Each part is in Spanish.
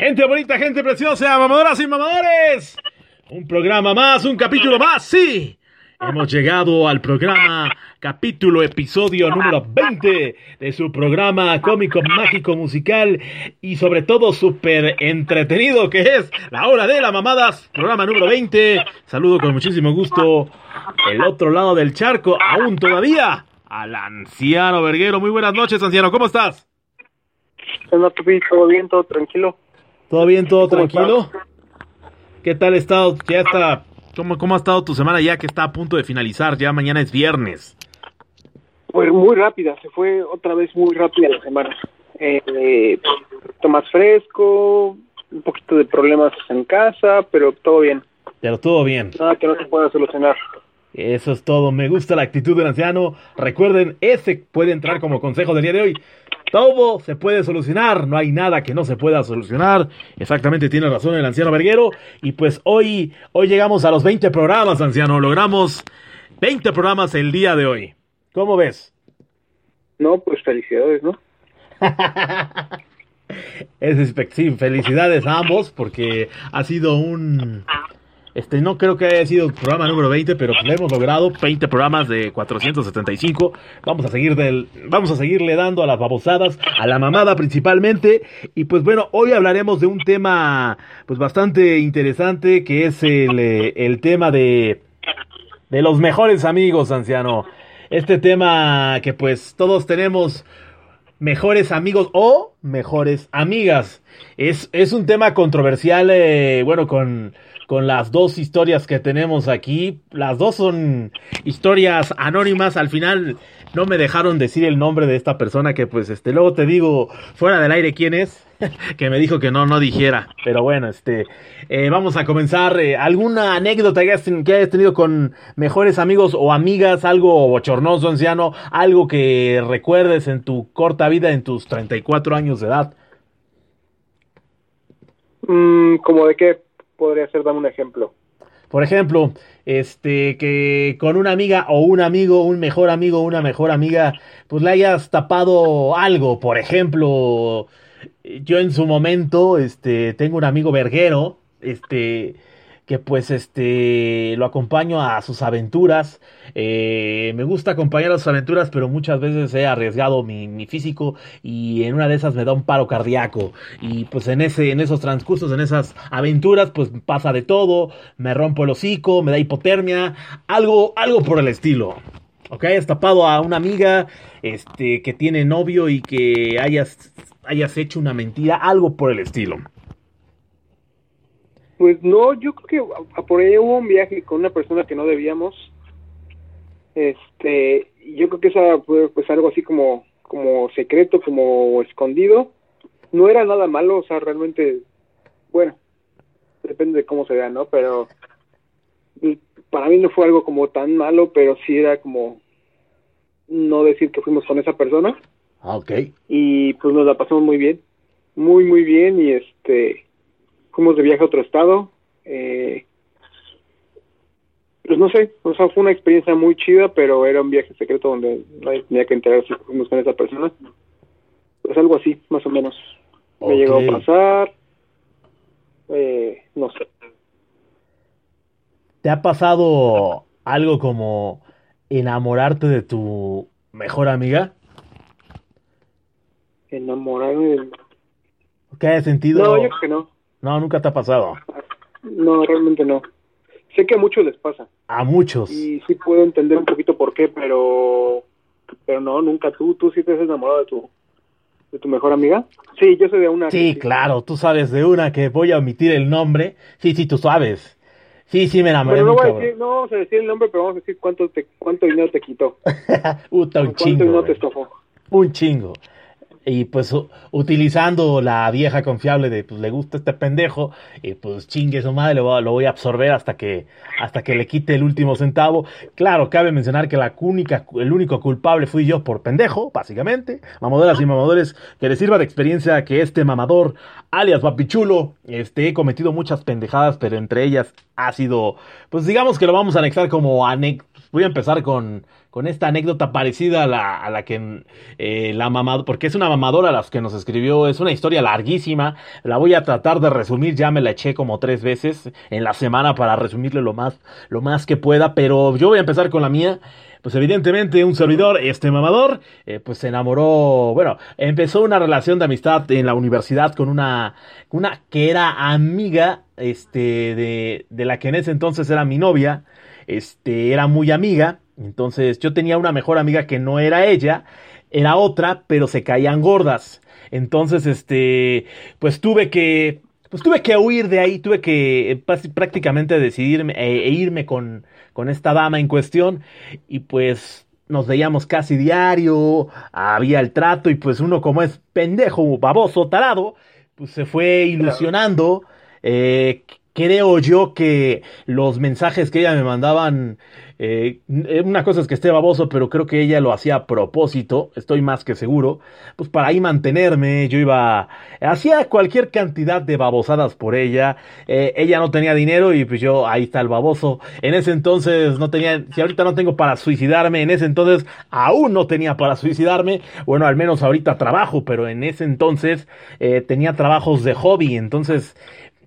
Gente bonita, gente preciosa, mamadoras y mamadores. Un programa más, un capítulo más, sí. Hemos llegado al programa, capítulo, episodio número 20 de su programa cómico, mágico, musical y sobre todo súper entretenido que es La Hora de las Mamadas, programa número 20. Saludo con muchísimo gusto el otro lado del charco, aún todavía, al anciano Verguero. Muy buenas noches, anciano, ¿cómo estás? todo bien, todo tranquilo. ¿Todo bien, todo tranquilo? ¿Qué tal ha estado? Ya está. ¿Cómo, ¿Cómo ha estado tu semana ya que está a punto de finalizar? Ya mañana es viernes. Pues muy rápida, se fue otra vez muy rápida la semana. Eh, un poquito más fresco, un poquito de problemas en casa, pero todo bien. Pero todo bien. Nada que no se pueda solucionar. Eso es todo. Me gusta la actitud del anciano. Recuerden, ese puede entrar como consejo del día de hoy. Todo se puede solucionar, no hay nada que no se pueda solucionar. Exactamente tiene razón el anciano Verguero. Y pues hoy, hoy llegamos a los 20 programas, anciano. Logramos 20 programas el día de hoy. ¿Cómo ves? No, pues felicidades, ¿no? es, sí, felicidades a ambos porque ha sido un este, no creo que haya sido el programa número 20, pero pues hemos logrado 20 programas de 475. Vamos a seguir del, vamos a seguirle dando a las babosadas, a la mamada principalmente. Y pues bueno, hoy hablaremos de un tema pues bastante interesante que es el, eh, el tema de, de los mejores amigos, anciano. Este tema que pues todos tenemos mejores amigos o mejores amigas. Es, es un tema controversial, eh, bueno, con con las dos historias que tenemos aquí. Las dos son historias anónimas. Al final no me dejaron decir el nombre de esta persona que pues este luego te digo fuera del aire quién es. que me dijo que no, no dijera. Pero bueno, este eh, vamos a comenzar. Eh, ¿Alguna anécdota que hayas, que tenido con mejores amigos o amigas? Algo bochornoso, anciano. Algo que recuerdes en tu corta vida, en tus 34 años de edad. Mm, ¿Como de qué? Podría ser? Dame un ejemplo. Por ejemplo, este, que con una amiga o un amigo, un mejor amigo una mejor amiga, pues le hayas tapado algo. Por ejemplo, yo en su momento, este, tengo un amigo verguero, este, que pues este lo acompaño a sus aventuras. Eh, me gusta acompañar a sus aventuras, pero muchas veces he arriesgado mi, físico y en una de esas me da un paro cardíaco. Y pues en ese, en esos transcursos, en esas aventuras, pues pasa de todo. Me rompo el hocico, me da hipotermia, algo, algo por el estilo. Ok, has tapado a una amiga este, que tiene novio y que hayas, hayas hecho una mentira, algo por el estilo. Pues no, yo creo que por ahí hubo un viaje con una persona que no debíamos. Este, yo creo que esa fue pues algo así como como secreto, como escondido. No era nada malo, o sea, realmente bueno, depende de cómo se vea, ¿no? Pero para mí no fue algo como tan malo, pero sí era como no decir que fuimos con esa persona. Ah, ok. Y pues nos la pasamos muy bien, muy, muy bien y este fuimos de viaje a otro estado. Eh, pues no sé, o sea, fue una experiencia muy chida, pero era un viaje secreto donde nadie tenía que enterarse si fuimos con esa persona. Pues algo así, más o menos. Me llegó a pasar. Eh, no sé. ¿Te ha pasado algo como enamorarte de tu mejor amiga? Enamorarme de... ¿Qué ha sentido? No, yo creo que no. No, nunca te ha pasado. No, realmente no. Sé que a muchos les pasa. A muchos. Y sí puedo entender un poquito por qué, pero pero no, nunca tú, tú sí te has enamorado de tu de tu mejor amiga. Sí, yo soy de una. Sí, claro, tú sabes de una que voy a omitir el nombre. Sí, sí, tú sabes. Sí, sí, me enamoré. Pero no, voy a decir, no vamos a decir el nombre, pero vamos a decir cuánto te, cuánto dinero te quitó. Uta, un chingo. ¿Cuánto dinero te estofó? Un chingo y pues utilizando la vieja confiable de pues le gusta este pendejo y pues chingue su madre lo voy, a, absorber hasta que hasta que le quite el último centavo. Claro cabe mencionar que la única el único culpable fui yo por pendejo básicamente. Mamadoras y mamadores que les sirva de experiencia que este mamador alias papichulo este he cometido muchas pendejadas pero entre ellas ha sido pues digamos que lo vamos a anexar como anécdota voy a empezar con, con esta anécdota parecida a la, a la que eh, la mamá, porque es una mamadora la que nos escribió, es una historia larguísima, la voy a tratar de resumir, ya me la eché como tres veces en la semana para resumirle lo más, lo más que pueda, pero yo voy a empezar con la mía. Pues evidentemente un servidor, este mamador, eh, pues se enamoró, bueno, empezó una relación de amistad en la universidad con una, una que era amiga, este, de, de la que en ese entonces era mi novia, este, era muy amiga, entonces yo tenía una mejor amiga que no era ella, era otra, pero se caían gordas. Entonces, este, pues tuve que, pues tuve que huir de ahí, tuve que eh, prácticamente decidirme e, e irme con, con esta dama en cuestión y pues nos veíamos casi diario, había el trato y pues uno como es pendejo, baboso, tarado, pues se fue ilusionando. Eh, creo yo que los mensajes que ella me mandaban eh, una cosa es que esté baboso, pero creo que ella lo hacía a propósito, estoy más que seguro, pues para ahí mantenerme, yo iba, hacía cualquier cantidad de babosadas por ella, eh, ella no tenía dinero y pues yo, ahí está el baboso, en ese entonces no tenía, si ahorita no tengo para suicidarme, en ese entonces aún no tenía para suicidarme, bueno, al menos ahorita trabajo, pero en ese entonces eh, tenía trabajos de hobby, entonces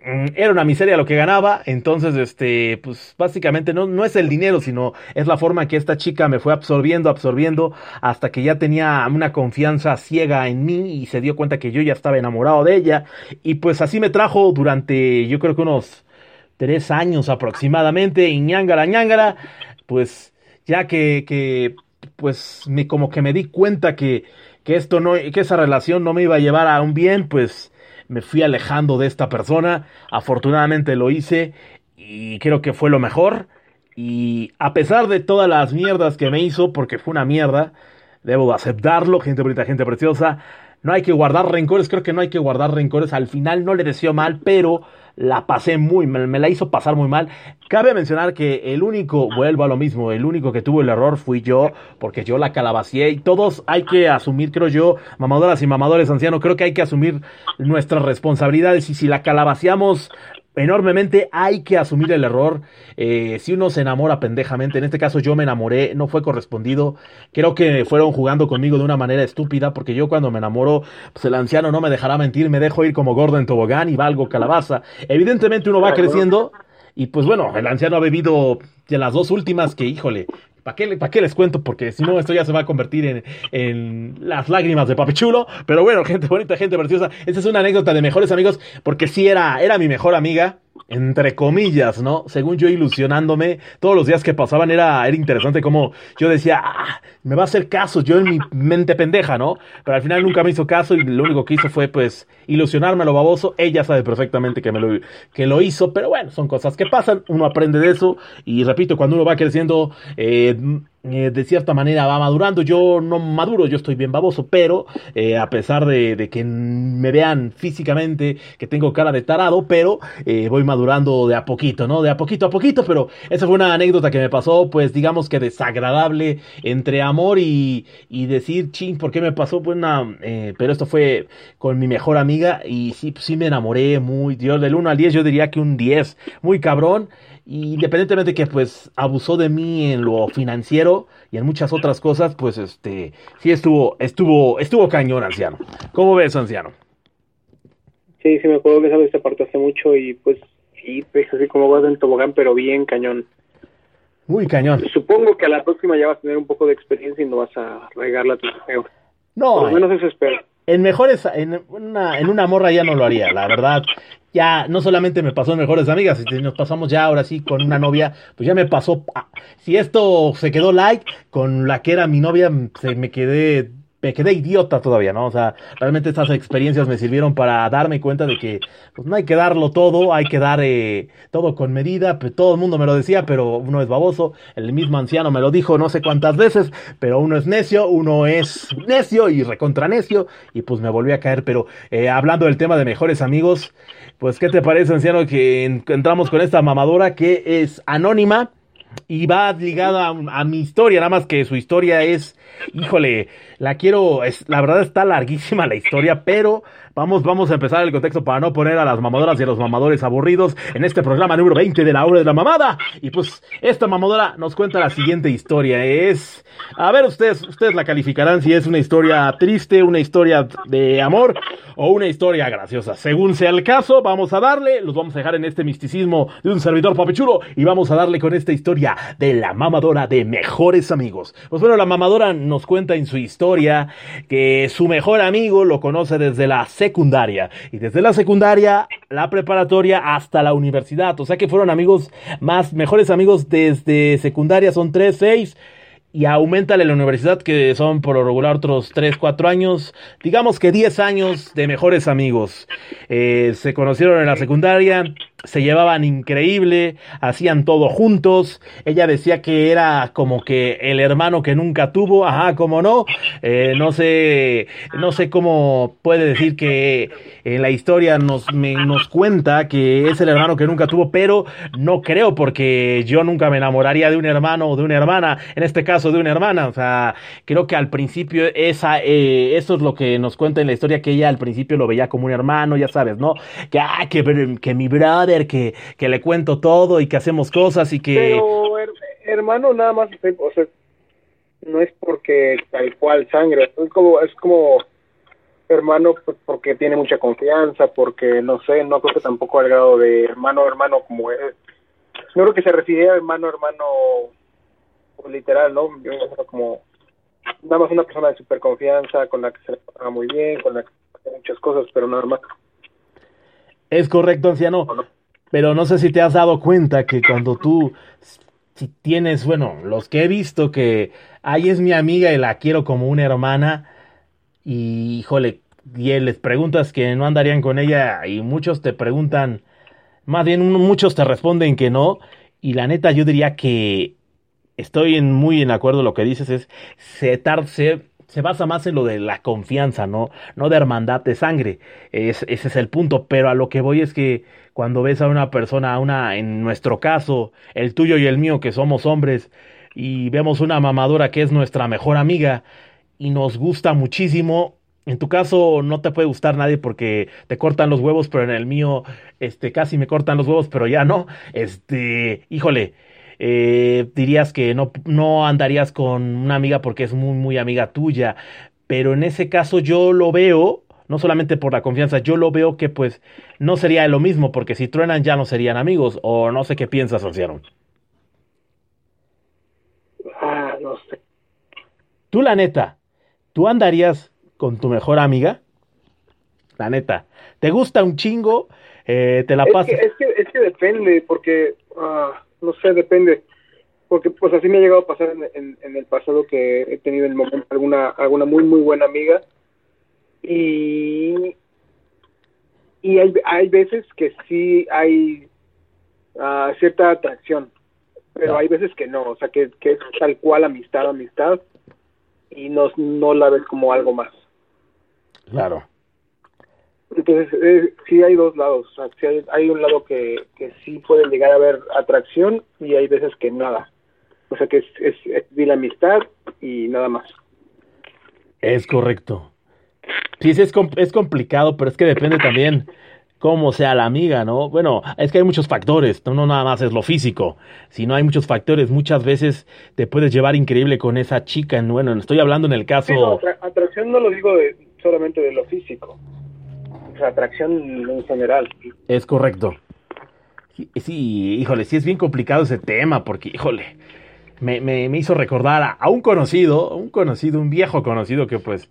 era una miseria lo que ganaba, entonces, este, pues básicamente no, no es el dinero, sino es la forma que esta chica me fue absorbiendo, absorbiendo, hasta que ya tenía una confianza ciega en mí y se dio cuenta que yo ya estaba enamorado de ella, y pues así me trajo durante, yo creo que unos tres años aproximadamente, y ñangara, ñangara, pues ya que, que, pues me, como que me di cuenta que, que esto no, que esa relación no me iba a llevar a un bien, pues, me fui alejando de esta persona. Afortunadamente lo hice y creo que fue lo mejor. Y a pesar de todas las mierdas que me hizo, porque fue una mierda, debo aceptarlo, gente bonita, gente preciosa. No hay que guardar rencores, creo que no hay que guardar rencores. Al final no le deseo mal, pero la pasé muy mal, me la hizo pasar muy mal. Cabe mencionar que el único, vuelvo a lo mismo, el único que tuvo el error fui yo, porque yo la calabacié y todos hay que asumir, creo yo, mamadoras y mamadores ancianos, creo que hay que asumir nuestras responsabilidades y si la calabaciamos enormemente, hay que asumir el error. Eh, si uno se enamora pendejamente, en este caso yo me enamoré, no fue correspondido. Creo que fueron jugando conmigo de una manera estúpida, porque yo cuando me enamoro, pues el anciano no me dejará mentir, me dejo ir como gordo en tobogán y valgo calabaza. Evidentemente uno va creciendo. Y pues bueno, el anciano ha bebido de las dos últimas que, híjole, ¿Para qué, les cuento? Porque si no, esto ya se va a convertir en, en las lágrimas de papi chulo. Pero bueno, gente bonita, gente preciosa. Esta es una anécdota de mejores amigos. Porque sí era, era mi mejor amiga entre comillas, ¿no? Según yo ilusionándome, todos los días que pasaban era, era interesante como yo decía, ah, me va a hacer caso, yo en mi mente pendeja, ¿no? Pero al final nunca me hizo caso y lo único que hizo fue pues ilusionarme a lo baboso, ella sabe perfectamente que me lo, que lo hizo, pero bueno, son cosas que pasan, uno aprende de eso y repito, cuando uno va creciendo, eh, eh, de cierta manera va madurando. Yo no maduro, yo estoy bien baboso, pero eh, a pesar de, que me vean físicamente que tengo cara de tarado, pero eh, voy madurando de a poquito, ¿no? De a poquito a poquito, pero esa fue una anécdota que me pasó, pues digamos que desagradable entre amor y, y decir, ching, ¿por qué me pasó? Pues una, pero esto fue con mi mejor amiga y sí, sí me enamoré muy, Dios, del 1 al 10 yo diría que un 10, muy cabrón. Y independientemente de que pues abusó de mí en lo financiero y en muchas otras cosas, pues este sí estuvo estuvo estuvo cañón anciano. ¿Cómo ves, anciano? Sí, sí me acuerdo que esa vez te hace mucho y pues sí, pues así como vas en tobogán, pero bien cañón. Muy cañón. Supongo que a la próxima ya vas a tener un poco de experiencia y no vas a regarla tu No. Por lo menos eso espero. En mejores, en una, en una morra ya no lo haría, la verdad ya no solamente me pasó en mejores amigas, si nos pasamos ya ahora sí con una novia, pues ya me pasó. Si esto se quedó like, con la que era mi novia, se me quedé me quedé idiota todavía, ¿no? O sea, realmente estas experiencias me sirvieron para darme cuenta de que pues, no hay que darlo todo, hay que dar eh, todo con medida, pues, todo el mundo me lo decía, pero uno es baboso, el mismo anciano me lo dijo no sé cuántas veces, pero uno es necio, uno es necio y recontra necio, y pues me volví a caer, pero eh, hablando del tema de mejores amigos, pues ¿qué te parece, anciano, que entramos con esta mamadora que es anónima? Y va ligada a, mi historia, nada más que su historia es, híjole, la quiero, es, la verdad está larguísima la historia, pero Vamos, vamos a empezar el contexto para no poner a las mamadoras y a los mamadores aburridos en este programa número 20 de la hora de la mamada. Y pues esta mamadora nos cuenta la siguiente historia. Es, a ver ustedes, ustedes la calificarán si es una historia triste, una historia de amor o una historia graciosa. Según sea el caso, vamos a darle, los vamos a dejar en este misticismo de un servidor papichulo y vamos a darle con esta historia de la mamadora de mejores amigos. Pues bueno, la mamadora nos cuenta en su historia que su mejor amigo lo conoce desde la secundaria. Y desde la secundaria, la preparatoria hasta la universidad. O sea que fueron amigos más, mejores amigos desde secundaria, son tres, seis y aumentale la universidad, que son por lo regular otros 3, 4 años, digamos que 10 años de mejores amigos. Eh, se conocieron en la secundaria, se llevaban increíble, hacían todo juntos. Ella decía que era como que el hermano que nunca tuvo, ajá, como no. Eh, no sé, no sé cómo puede decir que en la historia nos, nos cuenta que es el hermano que nunca tuvo, pero no creo porque yo nunca me enamoraría de un hermano o de una hermana, en este caso de una hermana. O sea, creo que al principio esa, eh, eso es lo que nos cuenta en la historia, que ella al principio lo veía como un hermano, ya sabes, ¿no? Que, ah, que, que mi brother que, que le cuento todo y que hacemos cosas y que... Pero, hermano, nada más, o sea, no es porque tal cual sangre, es como, es como hermano pues, porque tiene mucha confianza, porque no sé, no creo que tampoco al grado de hermano, hermano como es. No creo que se refiere a hermano, hermano pues, literal, ¿no? Yo como nada más una persona de super confianza, con la que se le paga muy bien, con la que hace muchas cosas, pero nada más. Es correcto, anciano. Pero no sé si te has dado cuenta que cuando tú, si tienes, bueno, los que he visto que, ahí es mi amiga y la quiero como una hermana, y híjole, y les preguntas que no andarían con ella, y muchos te preguntan, más bien muchos te responden que no, y la neta yo diría que estoy en, muy en acuerdo lo que dices, es se, se basa más en lo de la confianza, ¿no? No de hermandad de sangre. Es, ese es el punto. Pero a lo que voy es que cuando ves a una persona, a una, en nuestro caso, el tuyo y el mío, que somos hombres, y vemos una mamadora que es nuestra mejor amiga, y nos gusta muchísimo. En tu caso no te puede gustar nadie porque te cortan los huevos, pero en el mío, este, casi me cortan los huevos, pero ya no. Este, híjole, eh, dirías que no, no andarías con una amiga porque es muy, muy amiga tuya, pero en ese caso yo lo veo, no solamente por la confianza, yo lo veo que pues no sería lo mismo, porque si truenan ya no serían amigos, o no sé qué piensas, anciano. Ah, no sé. Tú, la neta, ¿tú andarías con tu mejor amiga? La neta, ¿te gusta un chingo? Eh, ¿Te la pasas? es, que, es que depende, porque... Ah, no sé, depende. Porque pues así me ha llegado a pasar en, en, el pasado que he tenido en el momento alguna, alguna muy, muy buena amiga. Y, y hay, hay veces que sí hay uh, cierta atracción, pero hay veces que no, o sea, que, que es tal cual amistad, amistad, y no, no la ves como algo más. Claro. Entonces, eh, sí hay dos lados. O sea, hay, un lado que, que sí puede llegar a haber atracción y hay veces que nada. O sea, que es, es, la amistad y nada más. Es correcto. Sí, es, es complicado, pero es que depende también cómo sea la amiga, ¿no? Bueno, es que hay muchos factores, no, no nada más es lo físico, sino hay muchos factores. Muchas veces te puedes llevar increíble con esa chica. Bueno, estoy hablando en el caso... atracción no lo digo de, solamente de lo físico atracción en general. Es correcto. Sí, híjole, sí es bien complicado ese tema, porque, híjole, me, me, hizo recordar a, un conocido, un conocido, un viejo conocido que pues,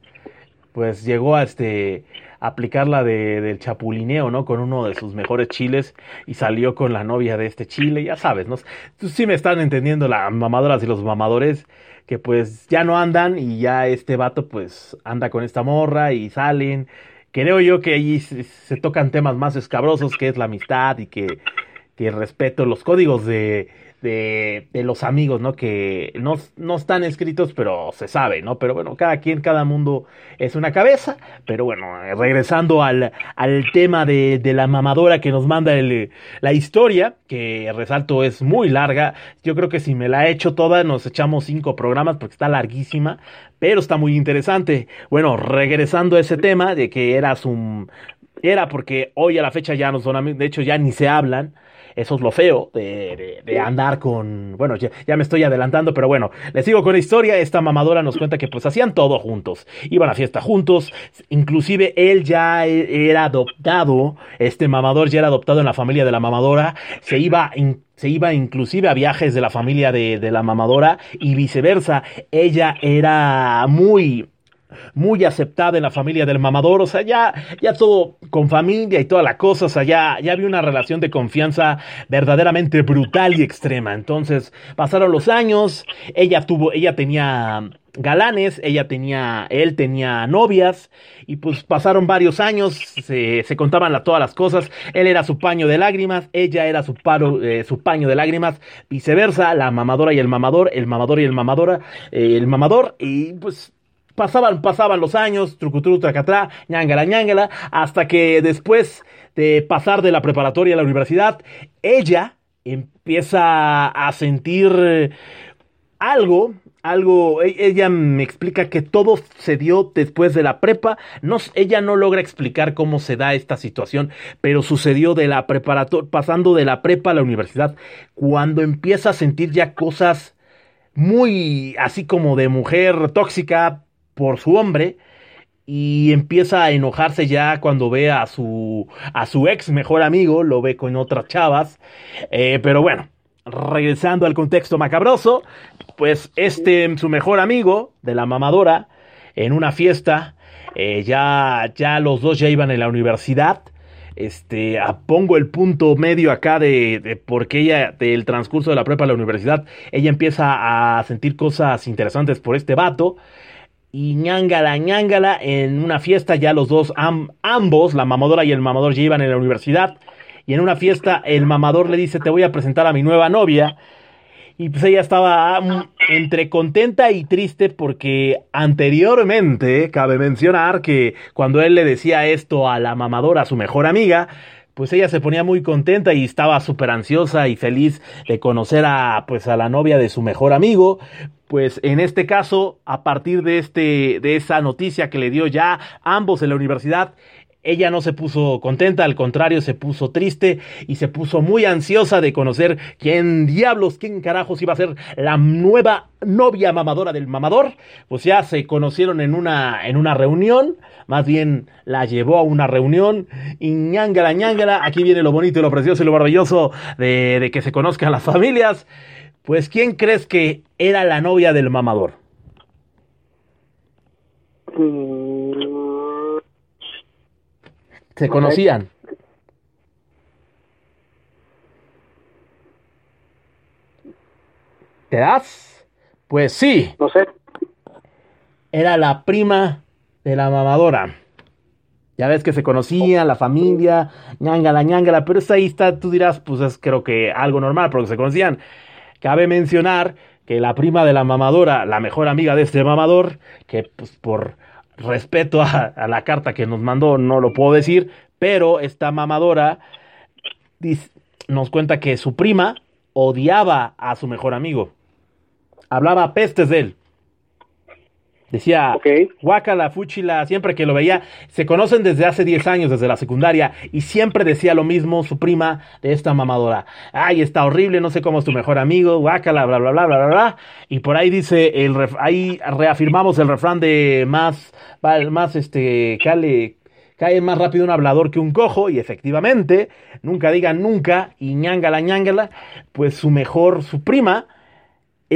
pues llegó a este aplicar la de, del chapulineo, ¿no? Con uno de sus mejores chiles y salió con la novia de este chile, ya sabes, ¿no? Sí me están entendiendo las mamadoras y los mamadores que pues ya no andan y ya este vato pues anda con esta morra y salen creo yo que allí se, tocan temas más escabrosos, que es la amistad y que, que el respeto, los códigos de, de, de, los amigos, ¿no? Que no, no, están escritos, pero se sabe, ¿no? Pero bueno, cada quien, cada mundo es una cabeza. Pero bueno, regresando al, al tema de, de, la mamadora que nos manda el, la historia, que resalto es muy larga. Yo creo que si me la he hecho toda, nos echamos cinco programas porque está larguísima, pero está muy interesante. Bueno, regresando a ese tema de que eras un... Era porque hoy a la fecha ya no son de hecho ya ni se hablan eso es lo feo de, de, andar con... Bueno, ya, ya, me estoy adelantando, pero bueno, les sigo con la historia. Esta mamadora nos cuenta que pues hacían todo juntos. Iban a fiesta juntos. Inclusive él ya e, era adoptado. Este mamador ya era adoptado en la familia de la mamadora. Se iba... se iba inclusive a viajes de la familia de, de, la mamadora y viceversa. Ella era muy, muy aceptada en la familia del mamador, o sea, ya, ya todo con familia y toda la cosa, o sea, ya, había una relación de confianza verdaderamente brutal y extrema. Entonces, pasaron los años, ella tuvo, ella tenía galanes, ella tenía, él tenía novias, y pues pasaron varios años, se, se contaban todas las cosas, él era su paño de lágrimas, ella era su, paro, eh, su paño de lágrimas, viceversa, la mamadora y el mamador, el mamador y el mamadora, eh, el mamador, y pues Pasaban, pasaban los años, trucutru, tracatrá, ñangala, ñangala, hasta que después de pasar de la preparatoria a la universidad, ella empieza a sentir algo, algo, e, ella me explica que todo se dio después de la prepa, no, ella no logra explicar cómo se da esta situación, pero sucedió de la preparatoria, pasando de la prepa a la universidad, cuando empieza a sentir ya cosas muy así como de mujer tóxica, por su hombre y empieza a enojarse ya cuando ve a su a su ex mejor amigo, lo ve con otras chavas, eh, pero bueno, regresando al contexto macabroso, pues este su mejor amigo de la mamadora en una fiesta, eh, ya ya los dos ya iban en la universidad. Este, pongo el punto medio acá de, de porque ella, del transcurso de la prepa a la universidad, ella empieza a sentir cosas interesantes por este vato y ñangala, ñangala, en una fiesta ya los dos, ambos, la mamadora y el mamador ya iban en la universidad, y en una fiesta el mamador le dice, te voy a presentar a mi nueva novia, y pues ella estaba entre contenta y triste porque anteriormente, cabe mencionar que cuando él le decía esto a la mamadora, a su mejor amiga, pues ella se ponía muy contenta y estaba súper ansiosa y feliz de conocer a pues a la novia de su mejor amigo. Pues en este caso, a partir de este de esa noticia que le dio ya ambos en la universidad, ella no se puso contenta, al contrario, se puso triste y se puso muy ansiosa de conocer quién diablos, quién carajos iba a ser la nueva novia mamadora del mamador. Pues ya se conocieron en una, en una reunión, más bien la llevó a una reunión y ñangala, ñangala, aquí viene lo bonito y lo precioso y lo maravilloso de, que se conozcan las familias. Pues ¿quién crees que era la novia del mamador? Mm, se conocían. ¿Te das? Pues sí. No sé. Era la prima de la mamadora. Ya ves que se conocían, la familia, ñangala, ñangala, pero esa ahí está, tú dirás, pues es creo que algo normal, porque se conocían. Cabe mencionar que la prima de la mamadora, la mejor amiga de este mamador, que pues por respeto a, la carta que nos mandó, no lo puedo decir, pero esta mamadora nos cuenta que su prima odiaba a su mejor amigo. Hablaba pestes de él. Decía, okay. la Fuchila, siempre que lo veía, se conocen desde hace 10 años, desde la secundaria, y siempre decía lo mismo su prima de esta mamadora. Ay, está horrible, no sé cómo es tu mejor amigo, guácala, bla, bla, bla, bla, bla, bla. Y por ahí dice, el ahí reafirmamos el refrán de más, más este, cale, cae más rápido un hablador que un cojo, y efectivamente, nunca digan nunca, y ñangala, ñangala, pues su mejor, su prima,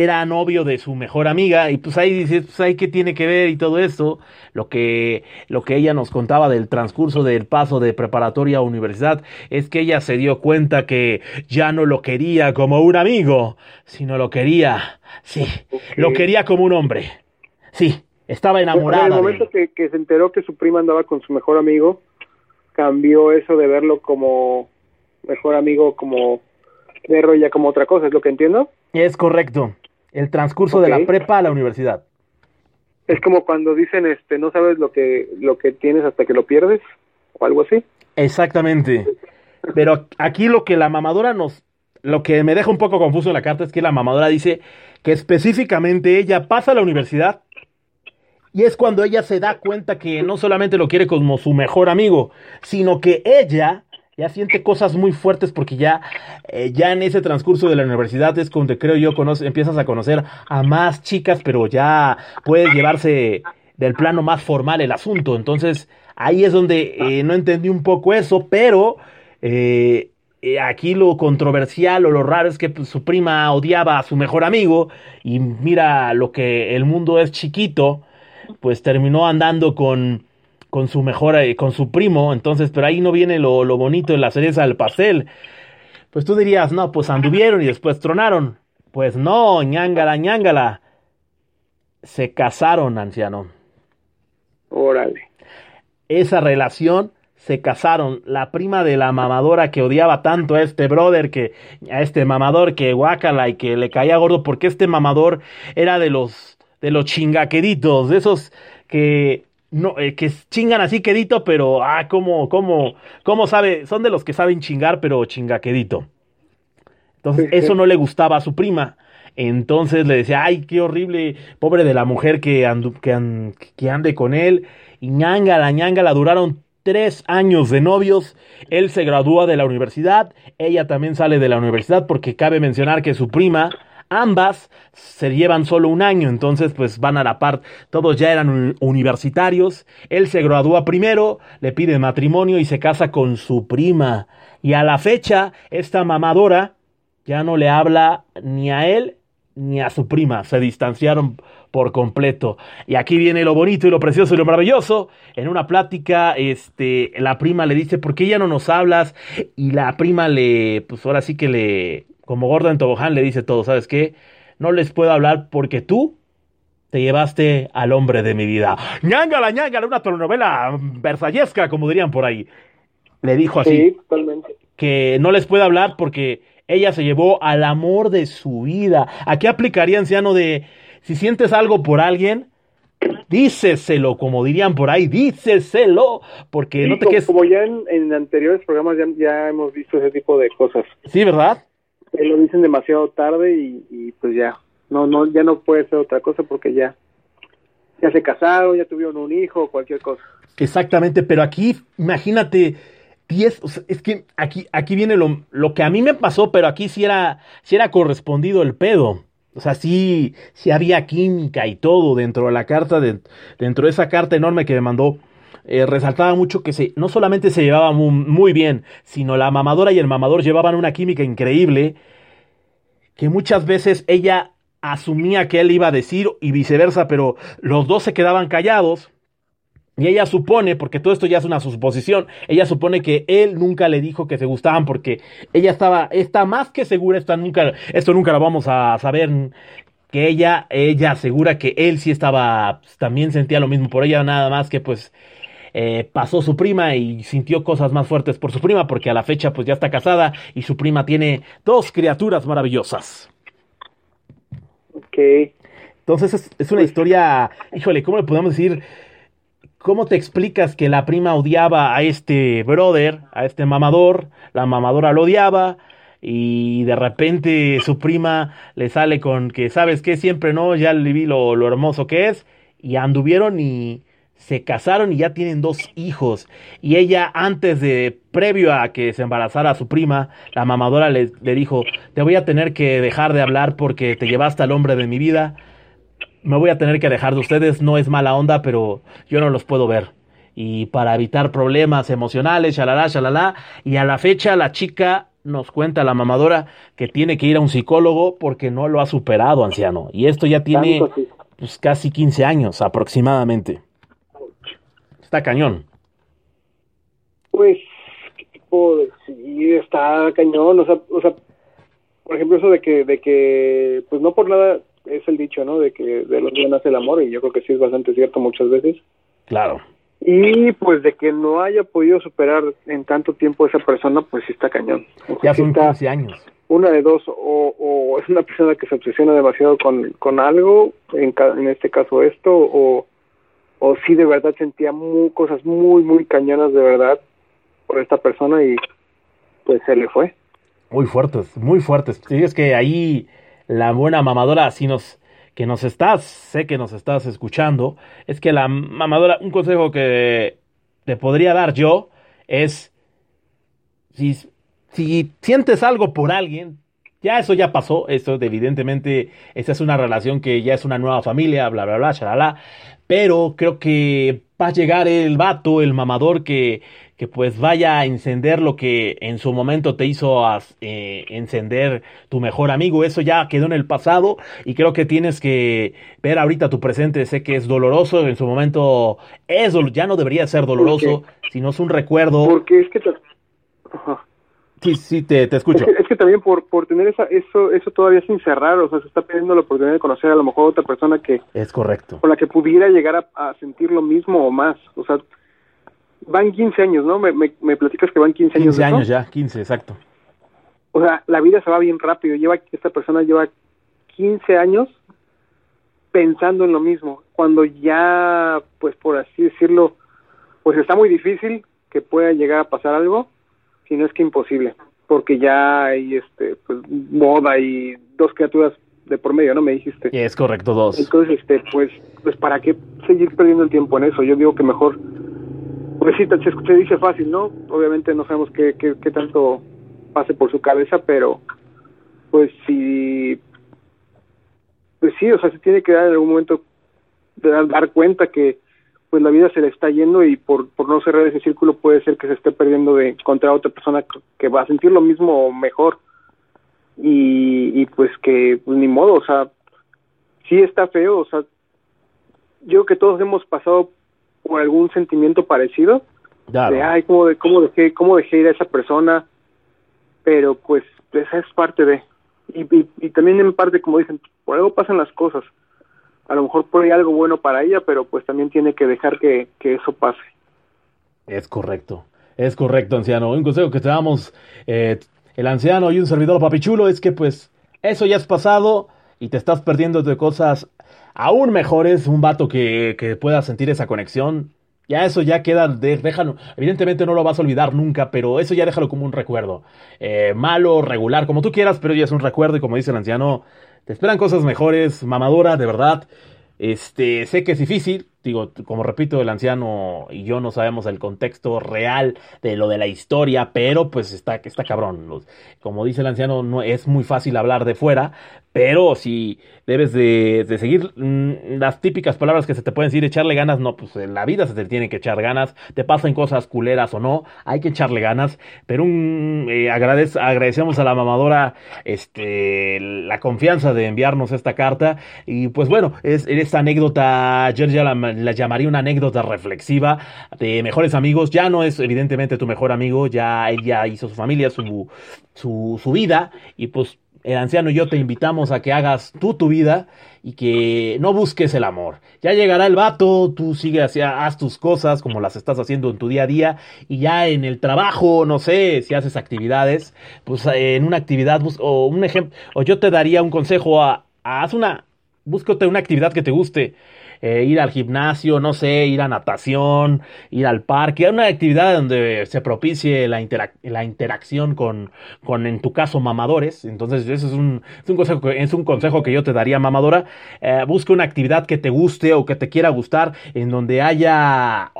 era novio de su mejor amiga y pues ahí dices, pues ahí qué tiene que ver y todo eso, lo que, lo que ella nos contaba del transcurso del paso de preparatoria a universidad, es que ella se dio cuenta que ya no lo quería como un amigo, sino lo quería, sí, lo quería como un hombre, sí, estaba enamorada. En el momento que, que se enteró que su prima andaba con su mejor amigo, cambió eso de verlo como mejor amigo, como Pero ya como otra cosa, es lo que entiendo. Es correcto. El transcurso de la prepa a la universidad. Es como cuando dicen, este, no sabes lo que, lo que tienes hasta que lo pierdes, o algo así. Exactamente. Pero aquí lo que la mamadora nos, lo que me deja un poco confuso en la carta es que la mamadora dice que específicamente ella pasa a la universidad y es cuando ella se da cuenta que no solamente lo quiere como su mejor amigo, sino que ella ya siente cosas muy fuertes porque ya, eh, ya en ese transcurso de la universidad es donde creo yo conoce, empiezas a conocer a más chicas, pero ya puedes llevarse del plano más formal el asunto. Entonces ahí es donde eh, no entendí un poco eso, pero eh, aquí lo controversial o lo raro es que pues, su prima odiaba a su mejor amigo y mira lo que el mundo es chiquito, pues terminó andando con con su mejor, eh, con su primo, entonces, pero ahí no viene lo, lo bonito de la cereza del pastel. Pues tú dirías, no, pues anduvieron y después tronaron. Pues no, ñangala, ñangala. Se casaron, anciano. Órale. Esa relación se casaron. La prima de la mamadora que odiaba tanto a este brother, que a este mamador que guácala y que le caía gordo, porque este mamador era de los de los chingaqueditos, de esos que no, eh, que chingan así quedito, pero ah, cómo, cómo, cómo sabe, son de los que saben chingar, pero chingaquedito. Entonces, Sí, sí. eso no le gustaba a su prima. Entonces le decía, ay, qué horrible, pobre de la mujer que, andu- que, an- que ande con él. Y ñangala, ñangala, duraron tres años de novios. Él se gradúa de la universidad, ella también sale de la universidad porque cabe mencionar que su prima, ambas se llevan solo un año, entonces pues van a la par, todos ya eran uni- universitarios. Él se gradúa primero, le pide matrimonio y se casa con su prima. Y a la fecha, esta mamadora ya no le habla ni a él ni a su prima. Se distanciaron por completo. Y aquí viene lo bonito y lo precioso y lo maravilloso. En una plática, este, la prima le dice, ¿por qué ya no nos hablas? Y la prima le, pues ahora sí que le, como gorda en tobogán, le dice todo, ¿sabes qué? No les puedo hablar porque tú te llevaste al hombre de mi vida. ñángala, ñángala, una telenovela versallesca, como dirían por ahí. Le dijo así Sí, totalmente. que no les puede hablar porque ella se llevó al amor de su vida. Aquí aplicaría anciano de si sientes algo por alguien, díceselo, como dirían por ahí, díceselo, porque Sí, no te como, quedes. como ya en, en anteriores programas ya, ya hemos visto ese tipo de cosas. Sí, ¿verdad? Que lo dicen demasiado tarde y, y pues ya. No, no, ya no puede ser otra cosa porque ya, ya se casaron, ya tuvieron un hijo, cualquier cosa. Exactamente, pero aquí, imagínate, 10, o sea, es que aquí, aquí viene lo, lo que a mí me pasó, pero aquí sí era, sí era correspondido el pedo. O sea, sí, sí había química y todo dentro de la carta, de- dentro de esa carta enorme que me mandó. Eh, resaltaba mucho que se, no solamente se llevaba muy, bien, sino la mamadora y el mamador llevaban una química increíble, que muchas veces ella asumía que él iba a decir y viceversa, pero los dos se quedaban callados. Y ella supone, porque todo esto ya es una suposición, ella supone que él nunca le dijo que se gustaban porque ella estaba, está más que segura, esto nunca, esto nunca lo vamos a saber, que ella, ella asegura que él sí estaba, también sentía lo mismo por ella, nada más que pues eh, pasó su prima y sintió cosas más fuertes por su prima porque a la fecha pues ya está casada y su prima tiene dos criaturas maravillosas. Ok. Entonces es, es una historia, híjole, ¿cómo le podemos decir? ¿Cómo te explicas que la prima odiaba a este brother, a este mamador? La mamadora lo odiaba y de repente su prima le sale con que, ¿sabes qué? Siempre no, ya le vi lo, lo hermoso que es y anduvieron y se casaron y ya tienen dos hijos. Y ella antes de, previo a que se embarazara a su prima, la mamadora le, le dijo, te voy a tener que dejar de hablar porque te llevaste al hombre de mi vida me voy a tener que dejar de ustedes, no es mala onda, pero yo no los puedo ver. Y para evitar problemas emocionales, shalala, shalala, y a la fecha la chica nos cuenta la mamadora que tiene que ir a un psicólogo porque no lo ha superado, anciano. Y esto ya tiene pues, casi 15 años aproximadamente. Está cañón. Pues, ¿qué tipo de- sí, está cañón, o sea, o sea, por ejemplo, eso de que, de que, pues no por nada es el dicho, ¿no? De que de los días nace el amor, y yo creo que sí es bastante cierto muchas veces. Claro. Y pues de que no haya podido superar en tanto tiempo esa persona, pues sí está cañón. ya son 15 años. Una de dos, o, o, es una persona que se obsesiona demasiado con, con algo, en, en este caso esto, o, o sí de verdad sentía muy, cosas muy, muy cañonas de verdad por esta persona y pues se le fue. Muy fuertes, muy fuertes. es que ahí la buena mamadora, si nos, que nos estás, sé que nos estás escuchando, es que la mamadora, un consejo que te podría dar yo es, si, si sientes algo por alguien, ya eso ya pasó, eso evidentemente, esa es una relación que ya es una nueva familia, bla, bla, bla, shalala, pero creo que va a llegar el vato, el mamador que, que pues vaya a encender lo que en su momento te hizo eh, encender tu mejor amigo. Eso ya quedó en el pasado y creo que tienes que ver ahorita tu presente. Sé que es doloroso, en su momento es, ya no debería ser doloroso, sino es un recuerdo. Porque es que... Sí, sí, te, te escucho. Es que, también por, por tener esa, eso, eso todavía sin cerrar, o sea, se está pidiendo la oportunidad de conocer a lo mejor otra persona que... Es correcto. Con la que pudiera llegar a, a sentir lo mismo o más. O sea, van 15 años, ¿no? Me, me, platicas que van 15 años. 15 años ya, 15, exacto. O sea, la vida se va bien rápido. Lleva Esta persona lleva 15 años pensando en lo mismo. Cuando ya, pues por así decirlo, pues está muy difícil que pueda llegar a pasar algo, si no es que imposible. Porque ya hay, este, pues, boda y dos criaturas de por medio, ¿no? Me dijiste. Es correcto, dos. Entonces, este, pues, pues, ¿para qué seguir perdiendo el tiempo en eso? Yo digo que mejor pues sí, se, dice fácil, ¿no? Obviamente no sabemos qué, qué, qué tanto pase por su cabeza, pero pues sí, pues sí, o sea, se tiene que dar en algún momento de dar, cuenta que pues la vida se le está yendo y por, por no cerrar ese círculo puede ser que se esté perdiendo de encontrar a otra persona que va a sentir lo mismo o mejor. Y, y pues que pues ni modo, o sea, sí está feo, o sea, yo creo que todos hemos pasado por algún sentimiento parecido de ay cómo de cómo dejé cómo dejé ir a esa persona pero pues esa es parte de y, y, también en parte como dicen por algo pasan las cosas a lo mejor ahí algo bueno para ella pero pues también tiene que dejar que, que eso pase es correcto es correcto anciano un consejo que te damos eh, el anciano y un servidor papichulo es que pues eso ya es pasado y te estás perdiendo de cosas aún mejores, un vato que, que pueda sentir esa conexión. Ya eso ya queda, déjalo, evidentemente no lo vas a olvidar nunca, pero eso ya déjalo como un recuerdo. Eh, malo, regular, como tú quieras, pero ya es un recuerdo y como dice el anciano, te esperan cosas mejores, mamadora, de verdad. Este, sé que es difícil, digo, como repito, el anciano y yo no sabemos el contexto real de lo de la historia, pero pues está, está cabrón. Como dice el anciano, no es muy fácil hablar de fuera, pero si debes de, seguir mm, las típicas palabras que se te pueden decir, echarle ganas, no, pues en la vida se te tiene que echar ganas, te pasen cosas culeras o no, hay que echarle ganas, pero eh, agradecemos a la mamadora este, la confianza de enviarnos esta carta y pues bueno, es, esta anécdota, ya la, la llamaría una anécdota reflexiva de mejores amigos, ya no es evidentemente tu mejor amigo, ya ella hizo su familia, su, su, su vida y pues el anciano y yo te invitamos a que hagas tú tu vida y que no busques el amor. Ya llegará el vato, tú sigue hacia, haz tus cosas como las estás haciendo en tu día a día y ya en el trabajo, no sé, si haces actividades, pues en una actividad o un ejemplo, o yo te daría un consejo a, a haz una, búscate una actividad que te guste eh, ir al gimnasio, no sé, ir a natación, ir al parque, una actividad donde se propicie la, interacción con, con, en tu caso, mamadores. Entonces, eso es un, es un, consejo, es un consejo que yo te daría, mamadora. Eh, busca una actividad que te guste o que te quiera gustar, en donde haya